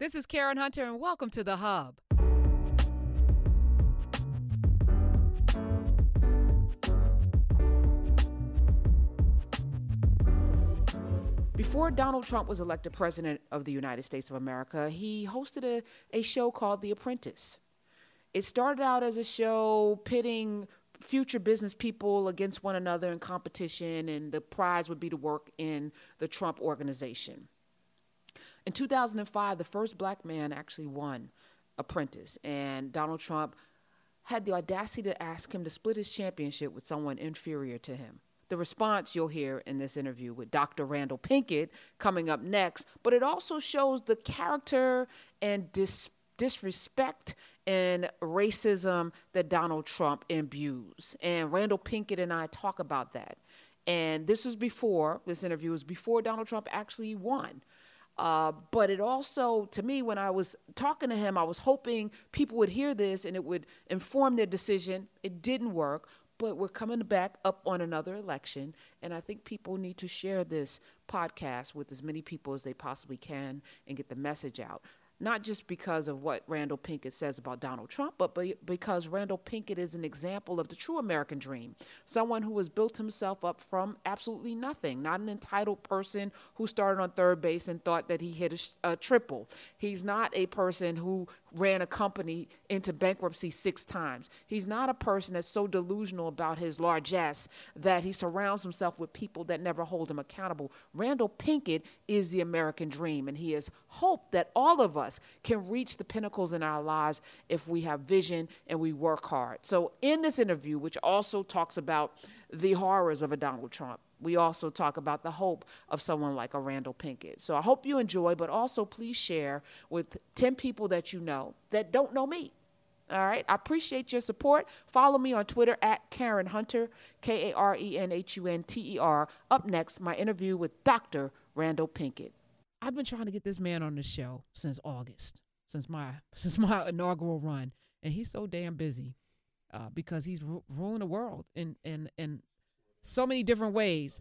This is Karen Hunter, and welcome to The Hub. Before Donald Trump was elected president of the United States of America, he hosted a, a show called The Apprentice. It started out as a show pitting future business people against one another in competition, and the prize would be to work in the Trump organization. In 2005, the first black man actually won Apprentice, and Donald Trump had the audacity to ask him to split his championship with someone inferior to him. The response you'll hear in this interview with Dr. Randal Pinkett coming up next, but it also shows the character and dis- disrespect and racism that Donald Trump imbues. And Randal Pinkett and I talk about that. And this was before, this interview was before Donald Trump actually won. Uh, but it also, to me, when I was talking to him, I was hoping people would hear this and it would inform their decision. It didn't work, but we're coming back up on another election. And I think people need to share this podcast with as many people as they possibly can and get the message out not just because of what Randal Pinkett says about Donald Trump, but because Randal Pinkett is an example of the true American dream. Someone who has built himself up from absolutely nothing, not an entitled person who started on third base and thought that he hit a, a triple. He's not a person who ran a company into bankruptcy six times. He's not a person that's so delusional about his largesse that he surrounds himself with people that never hold him accountable. Randal Pinkett is the American dream, and he has hope that all of us us can reach the pinnacles in our lives if we have vision and we work hard. So, in this interview, which also talks about the horrors of a Donald Trump, we also talk about the hope of someone like a Randal Pinkett. So, I hope you enjoy, but also please share with 10 people that you know that don't know me. All right. I appreciate your support. Follow me on Twitter at Karen Hunter, K A R E N H U N T E R. Up next, my interview with Dr. Randal Pinkett. I've been trying to get this man on the show since August, since my since my inaugural run, and he's so damn busy uh, because he's ru- ruling the world in in in so many different ways.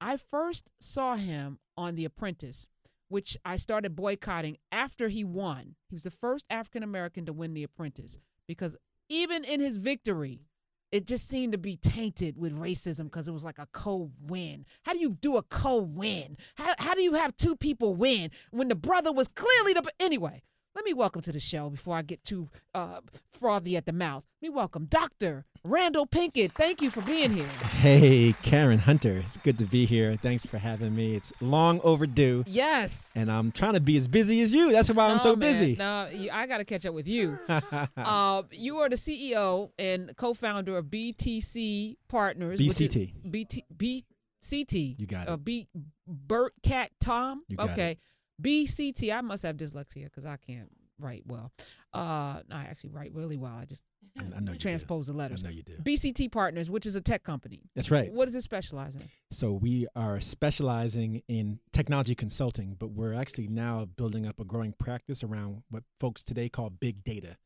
I first saw him on The Apprentice, which I started boycotting after he won. He was the first African American to win The Apprentice because even in his victory, it just seemed to be tainted with racism because it was like a co-win. How do you do a co-win? How, how do you have two people win when the brother was clearly the anyway? Let me welcome to the show before I get too uh, frothy at the mouth. Let me welcome Dr. Randal Pinkett. Thank you for being here. Hey, Karen Hunter. It's good to be here. Thanks for having me. It's long overdue. Yes. And I'm trying to be as busy as you. That's why I'm so man. busy. No, I got to catch up with you. uh, you are the CEO and co-founder of BTC Partners. BCT. BT, BCT. You got it. Uh, B, Bert Cat Tom. You got okay. it. BCT. I must have dyslexia because I can't write well. Uh, no, I actually write really well. I just I, I know transpose the letters. I know you do. BCT Partners, which is a tech company. That's right. What does it specialize in? So we are specializing in technology consulting, but we're actually now building up a growing practice around what folks today call big data,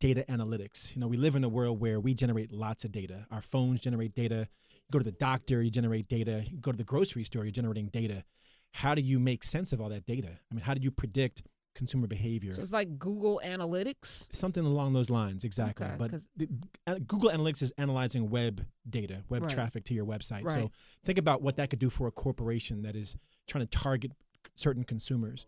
data analytics. You know, we live in a world where we generate lots of data. Our phones generate data. You go to the doctor, you generate data. You go to the grocery store, you're generating data. How do you make sense of all that data? I mean, how do you predict consumer behavior? So it's like Google Analytics. Something along those lines, exactly. Okay, but the, uh, Google Analytics is analyzing web data, web Right. traffic to your website. Right. So think about what that could do for a corporation that is trying to target certain consumers,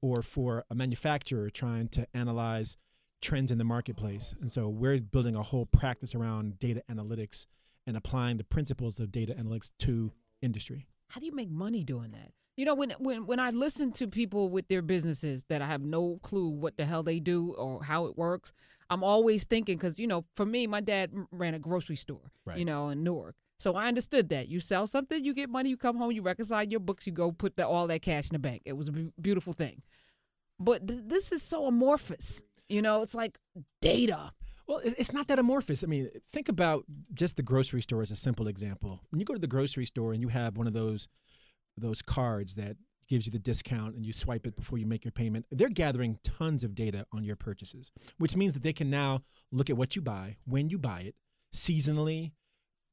or for a manufacturer trying to analyze trends in the marketplace. And so we're building a whole practice around data analytics and applying the principles of data analytics to industry. How do you make money doing that? You know, when when when I listen to people with their businesses that I have no clue what the hell they do or how it works, I'm always thinking because you know, for me, my dad ran a grocery store, Right. you know, in Newark. So I understood that you sell something, you get money, you come home, you reconcile your books, you go put the, all that cash in the bank. It was a beautiful thing. But th- this is so amorphous. You know, it's like data. Well, it's not that amorphous. I mean, think about just the grocery store as a simple example. When you go to the grocery store and you have one of those those cards that gives you the discount and you swipe it before you make your payment, they're gathering tons of data on your purchases, which means that they can now look at what you buy, when you buy it, seasonally,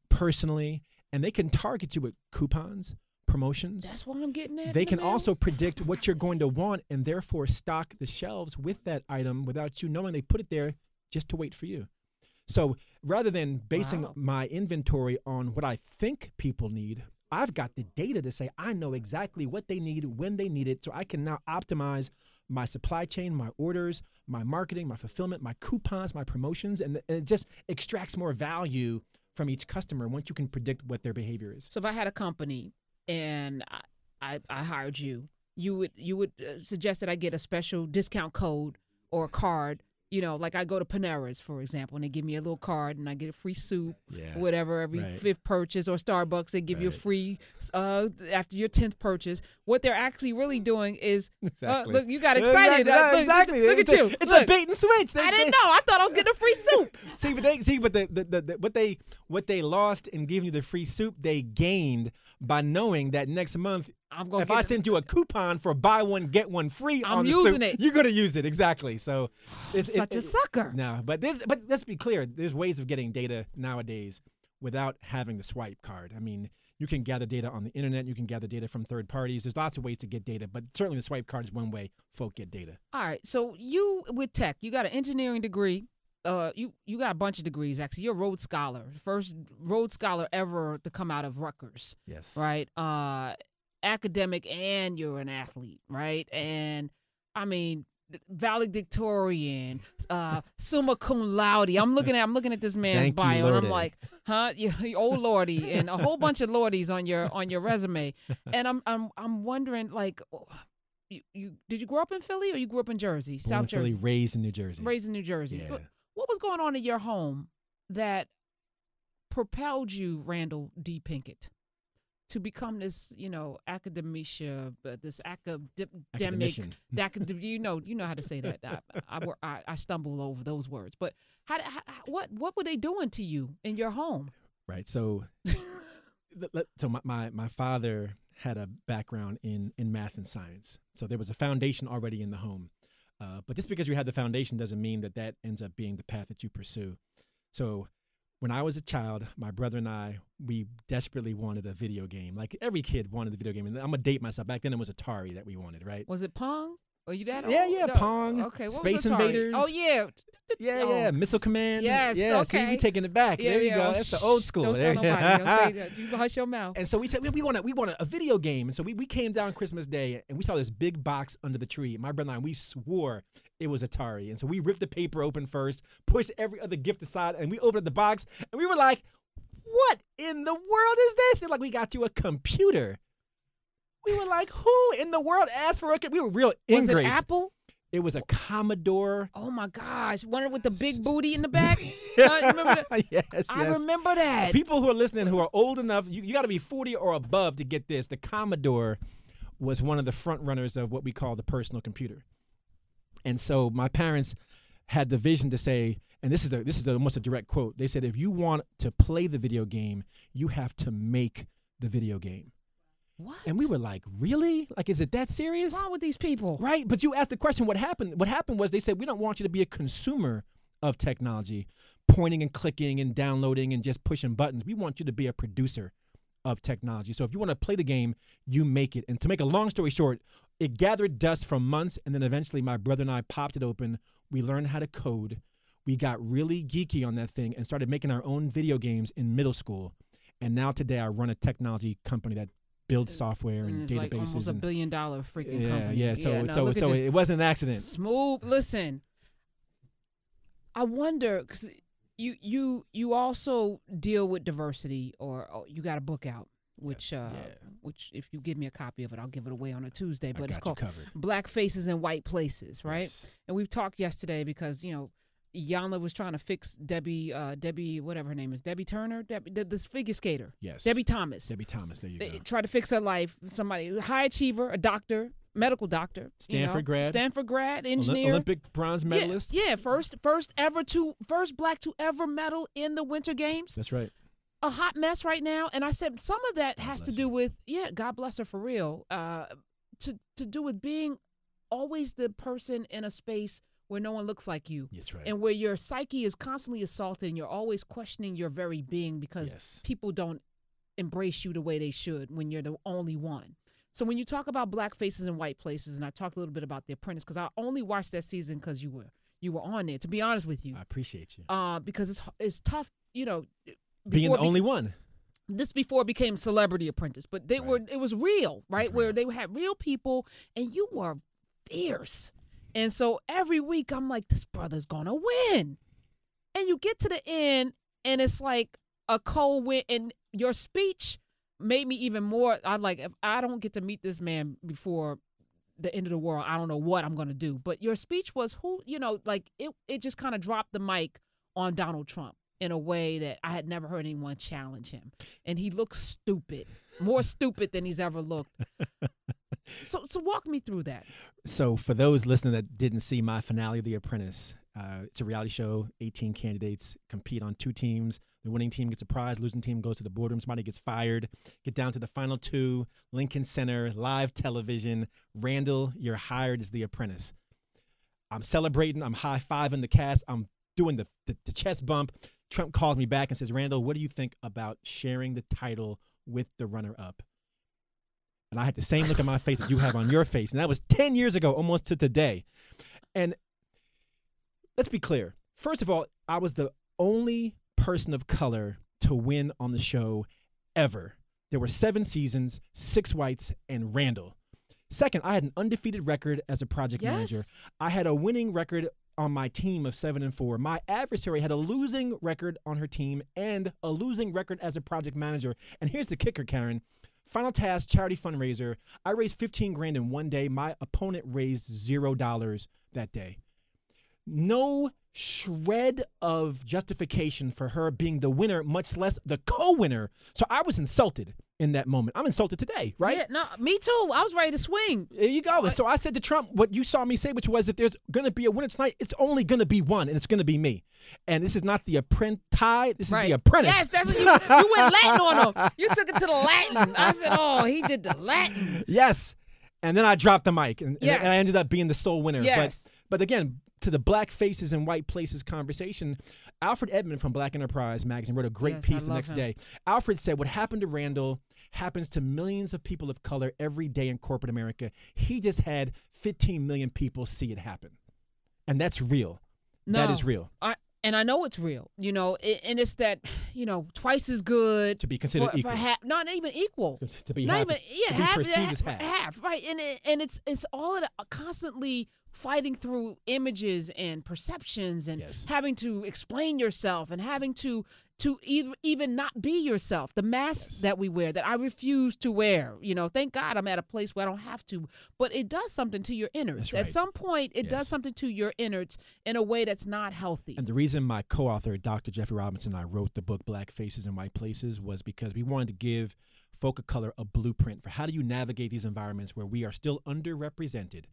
personally, and they can target you with coupons, promotions. That's what I'm getting at. They can mail. also predict what you're going to want and therefore stock the shelves with that item without you knowing they put it there just to wait for you. So rather than basing Wow. my inventory on what I think people need, I've got the data to say I know exactly what they need when they need it. So I can now optimize my supply chain, my orders, my marketing, my fulfillment, my coupons, my promotions, and, and it just extracts more value from each customer once you can predict what their behavior is. So if I had a company and I, I, I hired you, you would you would uh, suggest that I get a special discount code or a card. You know, like I go to Panera's, for example, and they give me a little card and I get a free soup, Yeah. whatever, every Right. fifth purchase, or Starbucks, they give you a free uh, after your tenth purchase. What they're actually really doing is, Exactly. uh, look, you got excited. Exactly. Uh, look, exactly. Look, it's at a, you. It's Look. a bait and switch. They- I didn't know. I thought I was getting a free soup. See, but they see, but the, the, the, the what they what they lost in giving you the free soup, they gained by knowing that next month, I'm gonna if I send you a coupon for buy one get one free, I'm on the using soup, it. You're gonna use it exactly. So, it's Such a sucker. No, but this, but let's be clear. There's ways of getting data nowadays without having the swipe card. I mean, you can gather data on the internet. You can gather data from third parties. There's lots of ways to get data, but certainly the swipe card is one way folk get data. All right. So you with tech, you got an engineering degree. Uh, you you got a bunch of degrees actually. You're a Rhodes Scholar, first Rhodes Scholar ever to come out of Rutgers, Yes. right? Uh, academic and you're an athlete, right? And I mean, valedictorian, uh, summa cum laude. I'm looking at I'm looking at this man's Thank you, bio, and I'm like, huh? You, you old lordy, and a whole bunch of lordies on your on your resume. And I'm I'm I'm wondering like. You, you did you grow up in Philly or you grew up in Jersey, Born South in Philly, Jersey, raised in New Jersey. raised in New Jersey? Yeah. What, what was going on in your home that propelled you, Randal D. Pinkett, to become this, you know, academicia, uh, this academic, Academician. acad- you know, you know how to say that. I, I, I, I stumble over those words, but how, how, what, what were they doing to you in your home? Right. So, so my, my my father had a background in in math and science, so there was a foundation already in the home. Uh, but just because you have the foundation doesn't mean that that ends up being the path that you pursue. So, when I was a child, my brother and I we desperately wanted a video game. Like every kid wanted a video game, and I'm gonna date myself. Back then, it was Atari that we wanted, right? Was it Pong? Are you that Yeah, old? yeah, No. Pong, oh, Okay, Space? Invaders. Oh yeah, Yeah, Oh. yeah, Missile Command. Yes, yeah. Okay. we taking it back. Yeah, there you yeah. go. Oh, That's the old school. Don't There tell nobody. Don't say that. You hush your mouth. And so we said we, we want a, we want a, a video game. And so we, we came down Christmas Day and we saw this big box under the tree. My brother and I we swore it was Atari. And so we ripped the paper open first, pushed every other gift aside, and we opened the box and we were like, "What in the world is this?" They're like, "We got you a computer." We were like, "Who in the world asked for a?" co-" We were real was it. Apple? It was a Commodore. Oh my gosh, one with the big booty in the back. Uh, remember that? yes, I remember that. People who are listening who are old enough, you, you got to be 40 or above to get this. The Commodore was one of the front runners of what we call the personal computer. And so my parents had the vision to say, and this is a, this is almost a direct quote. They said, if you want to play the video game, you have to make the video game. What? And we were like, really? Like, is it that serious? What's wrong with these people? Right, but you asked the question. What happened? What happened was they said we don't want you to be a consumer of technology, pointing and clicking and downloading and just pushing buttons. We want you to be a producer of technology. So if you want to play the game, you make it. And to make a long story short, it gathered dust for months, and then eventually my brother and I popped it open. We learned how to code. We got really geeky on that thing and started making our own video games in middle school. And now today I run a technology company that builds software and, And it's databases. like almost a billion dollar freaking yeah, company. yeah. So, no, so, so it wasn't an accident. smooth. Listen, I wonder because you you you also deal with diversity, or oh, you got a book out, which uh, yeah. which if you give me a copy of it, I'll give it away on a Tuesday. But it's called. Black Faces in White Places, right? Yes. And we've talked yesterday because you know. Iyanla was trying to fix Debbie, uh, Debbie, whatever her name is, Debbie Turner, Debbie, the, this figure skater, Yes. Debi Thomas. Debi Thomas. There you they go. tried to fix her life. Somebody high achiever, a doctor, medical doctor, you know, Stanford grad. Stanford grad, engineer, Olympic bronze medalist. Yeah, first first ever to first black to ever medal in the Winter Games. That's right. A hot mess right now, and I said some of that God has to do her. with yeah, God bless her for real. Uh, to to do with being always the person in a space where no one looks like you. That's right. And where your psyche is constantly assaulted and you're always questioning your very being because yes. people don't embrace you the way they should when you're the only one. So when you talk about black faces and white places, and I talked a little bit about The Apprentice because I only watched that season because you were you were on there. To be honest with you, I appreciate you. Uh, because it's it's tough, you know, being the only one. This before became Celebrity Apprentice, but they Right. were it was real, right? Where they had real people, and you were fierce. And so every week I'm like, this brother's gonna win. And you get to the end, and it's like a cold win. And your speech made me even more. I'm like, if I don't get to meet this man before the end of the world, I don't know what I'm gonna do. But your speech was who, you know, like it. It just kind of dropped the mic on Donald Trump in a way that I had never heard anyone challenge him, and he looked stupid, more stupid than he's ever looked. So, so walk me through that. So, for those listening that didn't see my finale of The Apprentice, uh, it's a reality show. 18 candidates compete on two teams. The winning team gets a prize, losing team goes to the boardroom. Somebody gets fired. Get down to the final two Lincoln Center, live television. Randal, you're hired as The Apprentice. I'm celebrating. I'm high fiving the cast. I'm doing the, the, the chest bump. Trump calls me back and says, Randall, what do you think about sharing the title with the runner up? And I had the same look on my face that you have on your face. And that was 10 years ago, almost to today. And let's be clear. First of all, I was the only person of color to win on the show ever. There were seven seasons, six whites, and Randal. Second, I had an undefeated record as a project manager. I had a winning record on my team of seven and four. My adversary had a losing record on her team and a losing record as a project manager. And here's the kicker, Karen. Final task, charity fundraiser. I raised 15 grand in one day. My opponent raised zero dollars that day. No shred of justification for her being the winner, much less the co-winner. So I was insulted in that moment. I'm insulted today, right? Yeah, no, me too. I was ready to swing. There you go. And so I said to Trump what you saw me say, which was if there's going to be a winner tonight, it's only going to be one, and it's going to be me. And this is not the apprentice. This is Right. the apprentice. Yes, that's what you, you went Latin on him. You took it to the Latin. I said, oh, he did the Latin. yes. And then I dropped the mic, and, and- Yes. and I ended up being the sole winner. Yes. But but again, to the black faces and white places conversation, Alfred Edmond from Black Enterprise magazine wrote a great Yes, piece the next him. day. Alfred said, "What happened to Randal happens to millions of people of color every day in corporate America. He just had 15 million people see it happen, and that's real. That No. is real." I, and I know it's real, you know, a- and it's that, you know, twice as good To be considered for, equal. for half, not even equal. to be not half, even yeah, to be half, half, half. right? And it, and it's it's all of the constantly fighting through images and perceptions and Yes. having to explain yourself and having to to even even not be yourself. The masks Yes. that we wear that I refuse to wear. You know, thank God I'm at a place where I don't have to. But it does something to your innards. That's At some point, it Yes. does something to your innards in a way that's not healthy. And the reason my co-author, Dr. Jeffrey Robinson, and I wrote the book Black Faces and White Places was because we wanted to give folk of color a blueprint for how do you navigate these environments where we are still underrepresented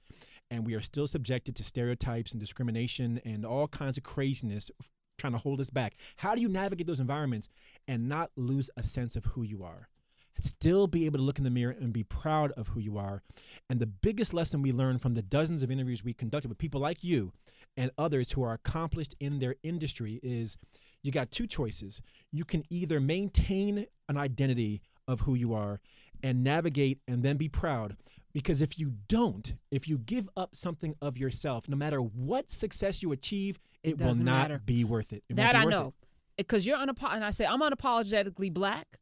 and we are still subjected to stereotypes and discrimination and all kinds of craziness trying to hold us back. How do you navigate those environments and not lose a sense of who you are? Still be able to look in the mirror and be proud of who you are. And the biggest lesson we learned from the dozens of interviews we conducted with people like you and others who are accomplished in their industry is you got two choices. You can either maintain an identity of who you are and navigate and then be proud. Because if you don't, if you give up something of yourself, no matter what success you achieve, It it, will doesn't matter. be worth it. It that I know, because you're unapo- and I say I'm unapologetically black,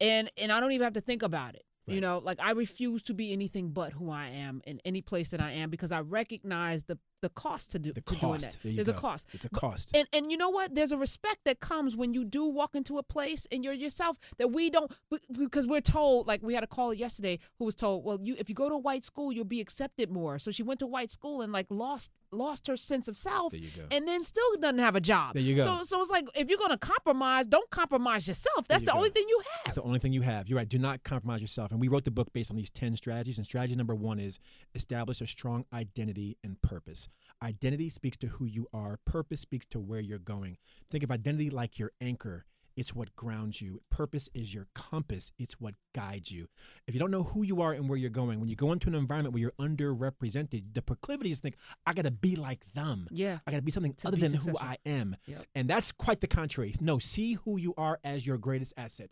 and and I don't even have to think about it. You know, like I refuse to be anything but who I am in any place that I am because I recognize the the cost to do The to cost. that. There you There's a cost. It's a But- cost. And and you know what? There's a respect that comes when you do walk into a place and you're yourself that we don't because we're told like we had a caller yesterday who was told, well, you if you go to a white school, you'll be accepted more. So she went to white school and like lost lost her sense of self There you go. and then still doesn't have a job. There you go. So so it's like if you're gonna compromise, don't compromise yourself. That's you the go. only thing you It's have. the only thing you have. You're right. Do not compromise yourself. And we wrote the book based on these 10 strategies. And strategy number one is establish a strong identity and purpose. Identity speaks to who you are, purpose speaks to where you're going. Think of identity like your anchor. It's what grounds you. Purpose is your compass. It's what guides you. If you don't know who you are and where you're going, when you go into an environment where you're underrepresented, the proclivity is to think, I got to be like them. Yeah. I got to be something To other be than successful. who I am. Yep. And that's quite the contrary. No, see who you are as your greatest asset,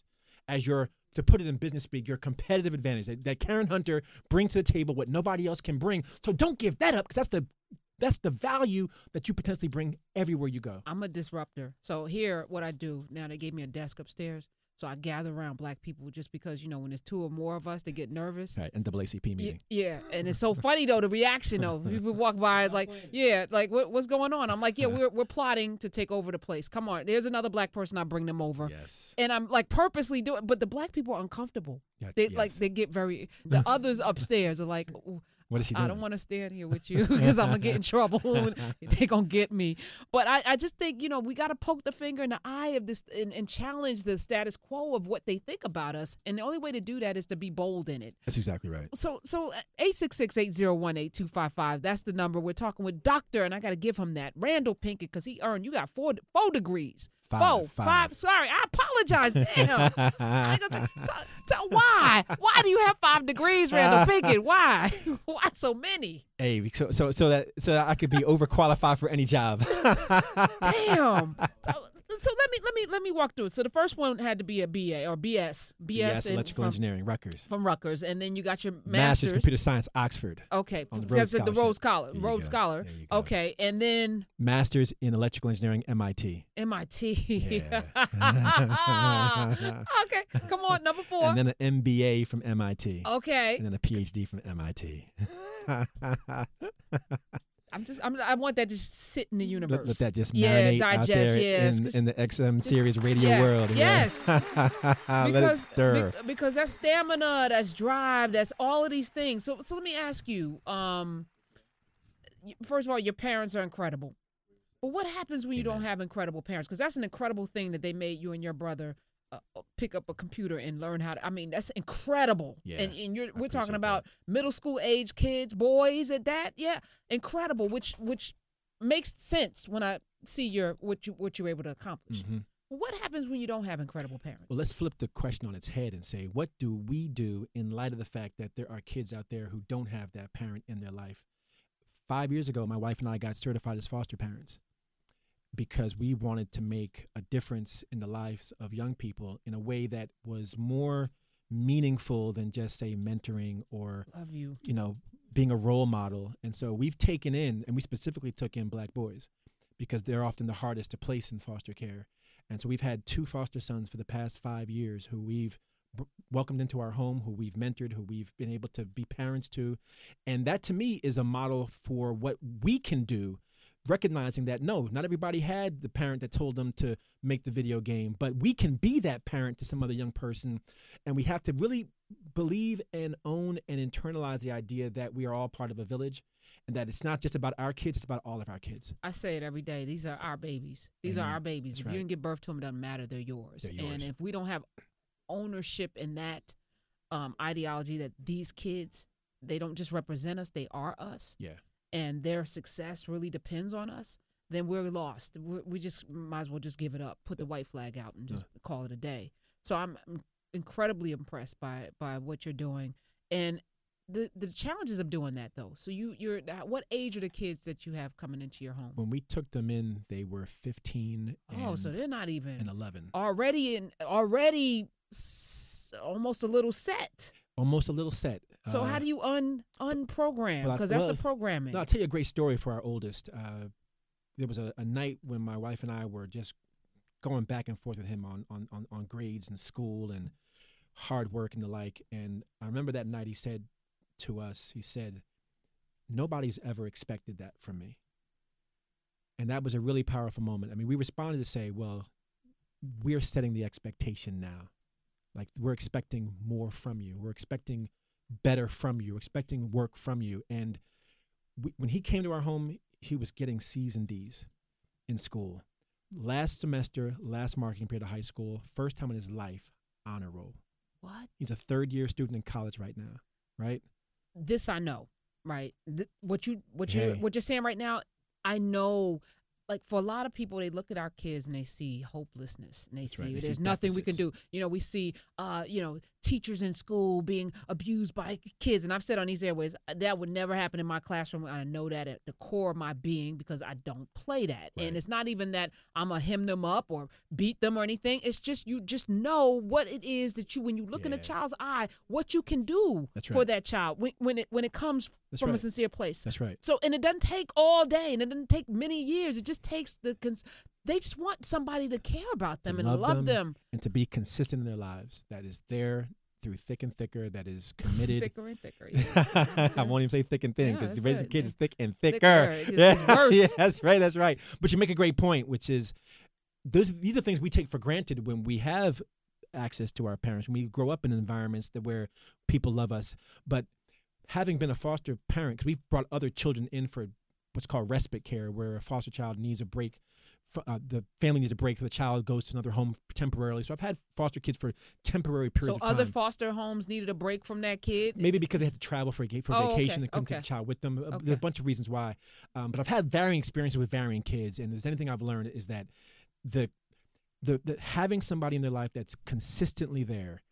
as your to put it in business speak, your competitive advantage that, that Karen Hunter brings to the table what nobody else can bring. So don't give that up because that's the that's the value that you potentially bring everywhere you go. I'm a disruptor. So here, what I do now, they gave me a desk upstairs. So I gather around black people just because, you know, when there's two or more of us, they get nervous. Right, NAACP meeting. Yeah, yeah. and it's so funny though the reaction though. People walk by, it's like, yeah, like what, what's going on? I'm like, yeah, we're we're plotting to take over the place. Come on, there's another black person. I bring them over. Yes. And I'm like purposely doing, but the black people are uncomfortable. Yes, They like they get very. The others upstairs are like, "Ooh, What is she doing? I don't want to stand here with you because I'm gonna get in trouble. they gonna get me. But I, I just think you know we gotta poke the finger in the eye of this and, and challenge the status quo of what they think about us. And the only way to do that is to be bold in it. That's exactly right. So so uh, eight six six eight zero one eight two five five. That's the number. We're talking with Doctor, and I gotta give him that Randal Pinkett because he earned. You got four four degrees. Five, Four, five. five. Sorry, I apologize. Damn. I go, t- t- t- why? Why do you have five degrees, Randal Pinkett? Why? Why so many? Hey, so so so that so that I could be overqualified for any job. Damn. So, so let me let me let me walk through it. So the first one had to be a BA or BS, BS yes, electrical from, engineering, Rutgers. from Rutgers, and then you got your Masters master's. computer science, Oxford. Okay, because Rhodes the Rhodes Scholar, Rhodes. Scholar. There you go. Okay, and then Masters in electrical engineering, MIT. MIT. Yeah. okay, come on, number four. and then an MBA from MIT. okay, And then a PhD from MIT. I'm just I'm, I want that to just sit in the universe. let, let that just yeah, marinate digest. out there yes, in, in the XM Sirius radio yes, world. know? yes. let it because stir. be- because that's stamina, that's drive, that's all of these things. So so let me ask you. Um, first of all, your parents are incredible. But what happens when you don't have incredible parents? Because that's an incredible thing that they made you and your brother pick up a computer and learn how to. I mean, that's incredible. Yeah, and, and you're we're talking that. about middle school age kids, boys at that. Yeah, incredible. Which which makes sense when I see your what you what you're able to accomplish. Mhm. What happens when you don't have incredible parents? Well, let's flip the question on its head and say, what do we do in light of the fact that there are kids out there who don't have that parent in their life? Five years ago, my wife and I got certified as foster parents because we wanted to make a difference in the lives of young people in a way that was more meaningful than just, say, mentoring or Love you. you know, being a role model. And so we've taken in, and we specifically took in black boys because they're often the hardest to place in foster care. And so we've had two foster sons for the past five years who we've b- welcomed into our home, who we've mentored, who we've been able to be parents to. And that to me is a model for what we can do. Recognizing that no, not everybody had the parent that told them to make the video game, but we can be that parent to some other young person. And we have to really believe and own and internalize the idea that we are all part of a village and that it's not just about our kids, it's about all of our kids. I say it every day. These are our babies. These are our babies. That's if right. you didn't give birth to them, it doesn't matter. They're yours. They're And if we don't have ownership in that um, ideology that these kids, they don't just represent us, they are us, Yeah. And their success really depends on us, then we're lost. We're, we just might as well just give it up, put the white flag out, and just call it a day. So I'm I'm incredibly impressed by by what you're doing, and the the challenges of doing that though. So you you're uh, what age are the kids that you have coming into your home? When we took them in, they were 15 and, Oh, so they're not even and 11. already in already s- almost a little set. Almost a little set. So Uh, how do you un unprogram? well, Because that's well, a programming. No, I'll tell you a great story for our oldest. Uh, there was a, a night when my wife and I were just going back and forth with him on, on, on, on grades and school and hard work and the like. And I remember that night he said to us, he said, Nobody's ever expected that from me. And that was a really powerful moment. I mean, we responded to say, Well, we're setting the expectation now. Like, we're expecting more from you. We're expecting better from you. We're expecting work from you. And we, when he came to our home, he was getting C's and D's in school. Last semester, last marking period of high school, first time in his life, honor roll. what? He's a third year student in college right now, right? This I know, right? Th- what you what you Hey. what you're saying right now, I know. Like for a lot of people, they look at our kids and they see hopelessness, and they That's see right. They see there's nothing we can do. You know, we see, uh, you know, teachers in school being abused by kids, and I've said on these airways uh, that would never happen in my classroom. I know that at the core of my being because I don't play that, Right. and it's not even that I'm a hem them up or beat them or anything. It's just you just know what it is that you when you look in a child's eye, what you can do That's for that child when when it when it comes That's from a sincere place. That's right. So and it doesn't take all day, and it doesn't take many years. It just takes the. Cons- they just want somebody to care about them To and love love them. them. And to be consistent in their lives, that is there through thick and thicker, that is committed. Thicker and thicker. I won't even say thick and thin because that's raising kids is thick and Thicker. thicker. Yeah, yeah, that's right. That's right. But you make a great point, which is those these are things we take for granted when we have access to our parents. When we grow up in environments that where people love us, but having been a foster parent, because we've brought other children in for what's called respite care, where a foster child needs a break. Uh, the family needs a break, so the child goes to another home temporarily. So I've had foster kids for temporary periods So of time. other foster homes needed a break from that kid. Maybe because they had to travel for, a- for Oh, okay, vacation and couldn't take the child with them. Uh, Okay. are a bunch of reasons why. Um, but I've had varying experiences with varying kids, and if there's anything I've learned is that the the, the having somebody in their life that's consistently there,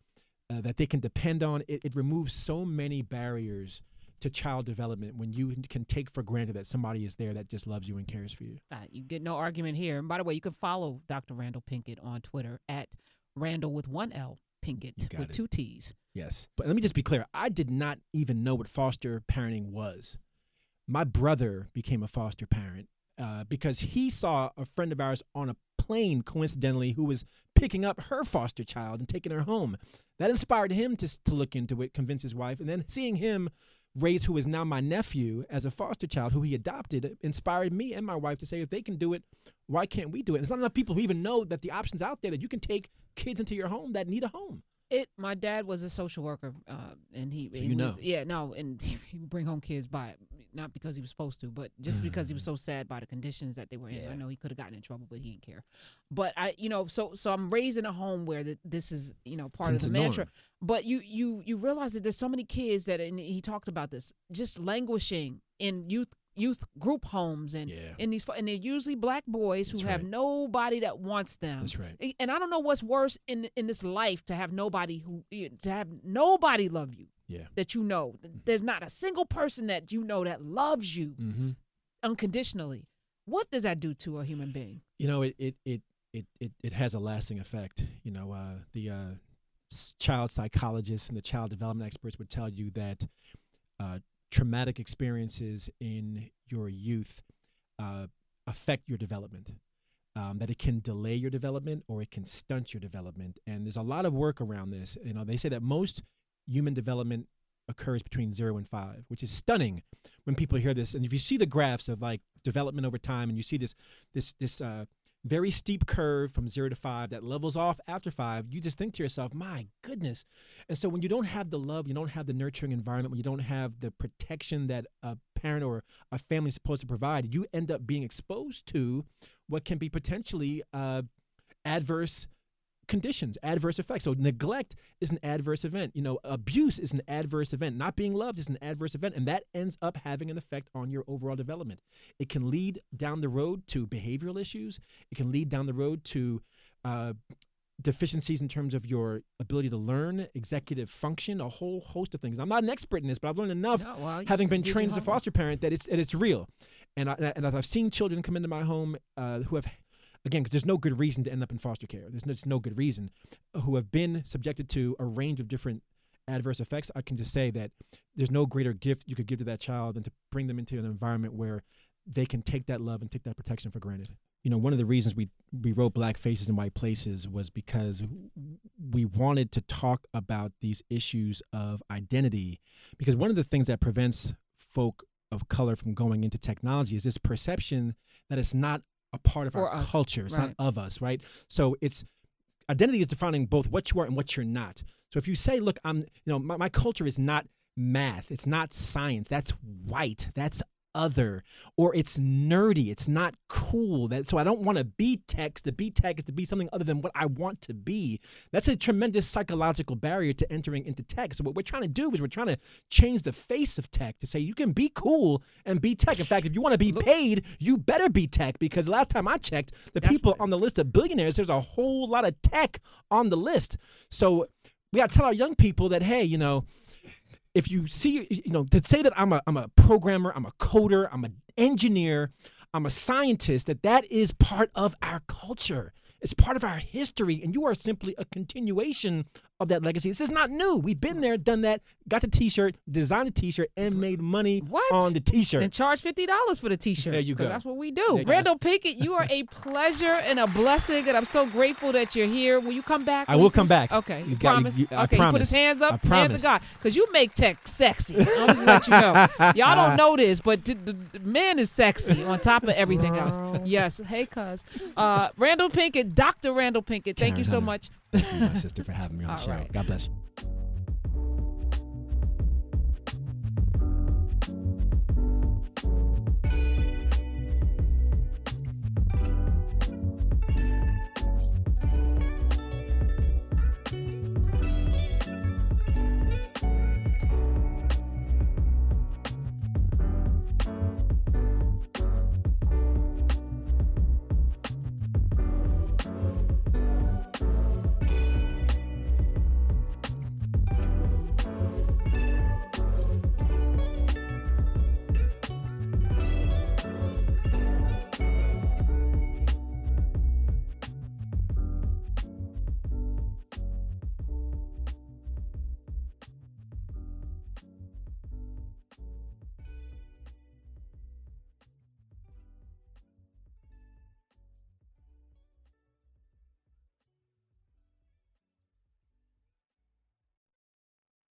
uh, that they can depend on, it, it removes so many barriers to child development when you can take for granted that somebody is there that just loves you and cares for you. Uh, you get no argument here. And by the way, you can follow Dr. Randal Pinkett on Twitter at Randal with one L Pinkett with it. two T's. Yes. But let me just be clear. I did not even know what foster parenting was. My brother became a foster parent uh, because he saw a friend of ours on a plane, coincidentally, who was picking up her foster child and taking her home. That inspired him to, to look into it, convince his wife. And then seeing him raise who is now my nephew as a foster child who he adopted inspired me and my wife to say, if they can do it, why can't we do it? There's not enough people who even know that the options out there that you can take kids into your home that need a home. It. My dad was a social worker, uh, and he. So you was- know. Yeah, no, and he would bring home kids by not because he was supposed to, but just because he was so sad by the conditions that they were in. Yeah. I know he could have gotten in trouble, but he didn't care. But I, you know, so so I'm raised in a home where that this is you know part of the the norm. mantra. But you you you realize that there's so many kids that, and he talked about this, just languishing in youth youth group homes and Yeah. in these and they're usually black boys who That's have right. nobody that wants them. That's right. And I don't know what's worse in in this life to have nobody who to have nobody love you Yeah. that you know. There's not a single person that you know that loves you Mm-hmm. unconditionally. What does that do to a human being? you know it it it it it, it has a lasting effect you know uh, the uh, child psychologists and the child development experts would tell you that uh, traumatic experiences in your youth uh, affect your development um, that it can delay your development or it can stunt your development. And there's a lot of work around this. You know they say that most human development occurs between zero and five which is stunning when people hear this. And if you see the graphs of like development over time and you see this this this uh, very steep curve from zero to five that levels off after five, you just think to yourself, my goodness. And so when you don't have the love, you don't have the nurturing environment, when you don't have the protection that a parent or a family is supposed to provide, you end up being exposed to what can be potentially uh, adverse conditions, adverse effects. So neglect is an adverse event. You know, abuse is an adverse event. Not being loved is an adverse event, and that ends up having an effect on your overall development. It can lead down the road to behavioral issues. It can lead down the road to uh, deficiencies in terms of your ability to learn, executive function, a whole host of things. I'm not an expert in this, but I've learned enough No, well, having been trained as a foster parent that it's that it's real, and I, and I've seen children come into my home uh, who have, again, because there's no good reason to end up in foster care. There's no, no good reason, who have been subjected to a range of different adverse effects. I can just say that there's no greater gift you could give to that child than to bring them into an environment where they can take that love and take that protection for granted. You know, one of the reasons we we wrote Black Faces in White Places was because we wanted to talk about these issues of identity because one of the things that prevents folk of color from going into technology is this perception that it's not a part of For our us, culture. It's right. not of us right? So it's identity is defining both what you are and what you're not. So if you say look i'm you know my, my culture is not math. It's not science. That's white. That's other or it's nerdy. It's not cool. That so I don't want to be tech. To be tech is to be something other than what I want to be. That's a tremendous psychological barrier to entering into tech. So what we're trying to do is we're trying to change the face of tech to say you can be cool and be tech. In fact, if you want to be paid, you better be tech because last time I checked, the That's people right. on the list of billionaires, there's a whole lot of tech on the list. So we got to tell our young people that hey, you know, if you see, you know, to say that I'm a I'm a programmer, I'm a coder, I'm an engineer, I'm a scientist, that that is part of our culture. It's part of our history, and you are simply a continuation of that legacy. This is not new. We've been there, done that, got the T-shirt, designed the T-shirt, and made money What? on the T-shirt. and charge fifty dollars for the T-shirt. There you go. That's what we do. Randal Pinkett, you are a pleasure and a blessing, and I'm so grateful that you're here. Will you come back? I will come back. Okay, You you, got- promise. you- okay, he put his promise. hands up. Hands promise. to God, because you make tech sexy. I'm just let you know. Y'all don't know this, but the, d- d- man is sexy on top of everything else. Yes. Hey, cuz. Uh, Randal Pinkett, Dr. Randal Pinkett. Thank you so much. Thank you, my sister for having me on the show. Right. God bless you.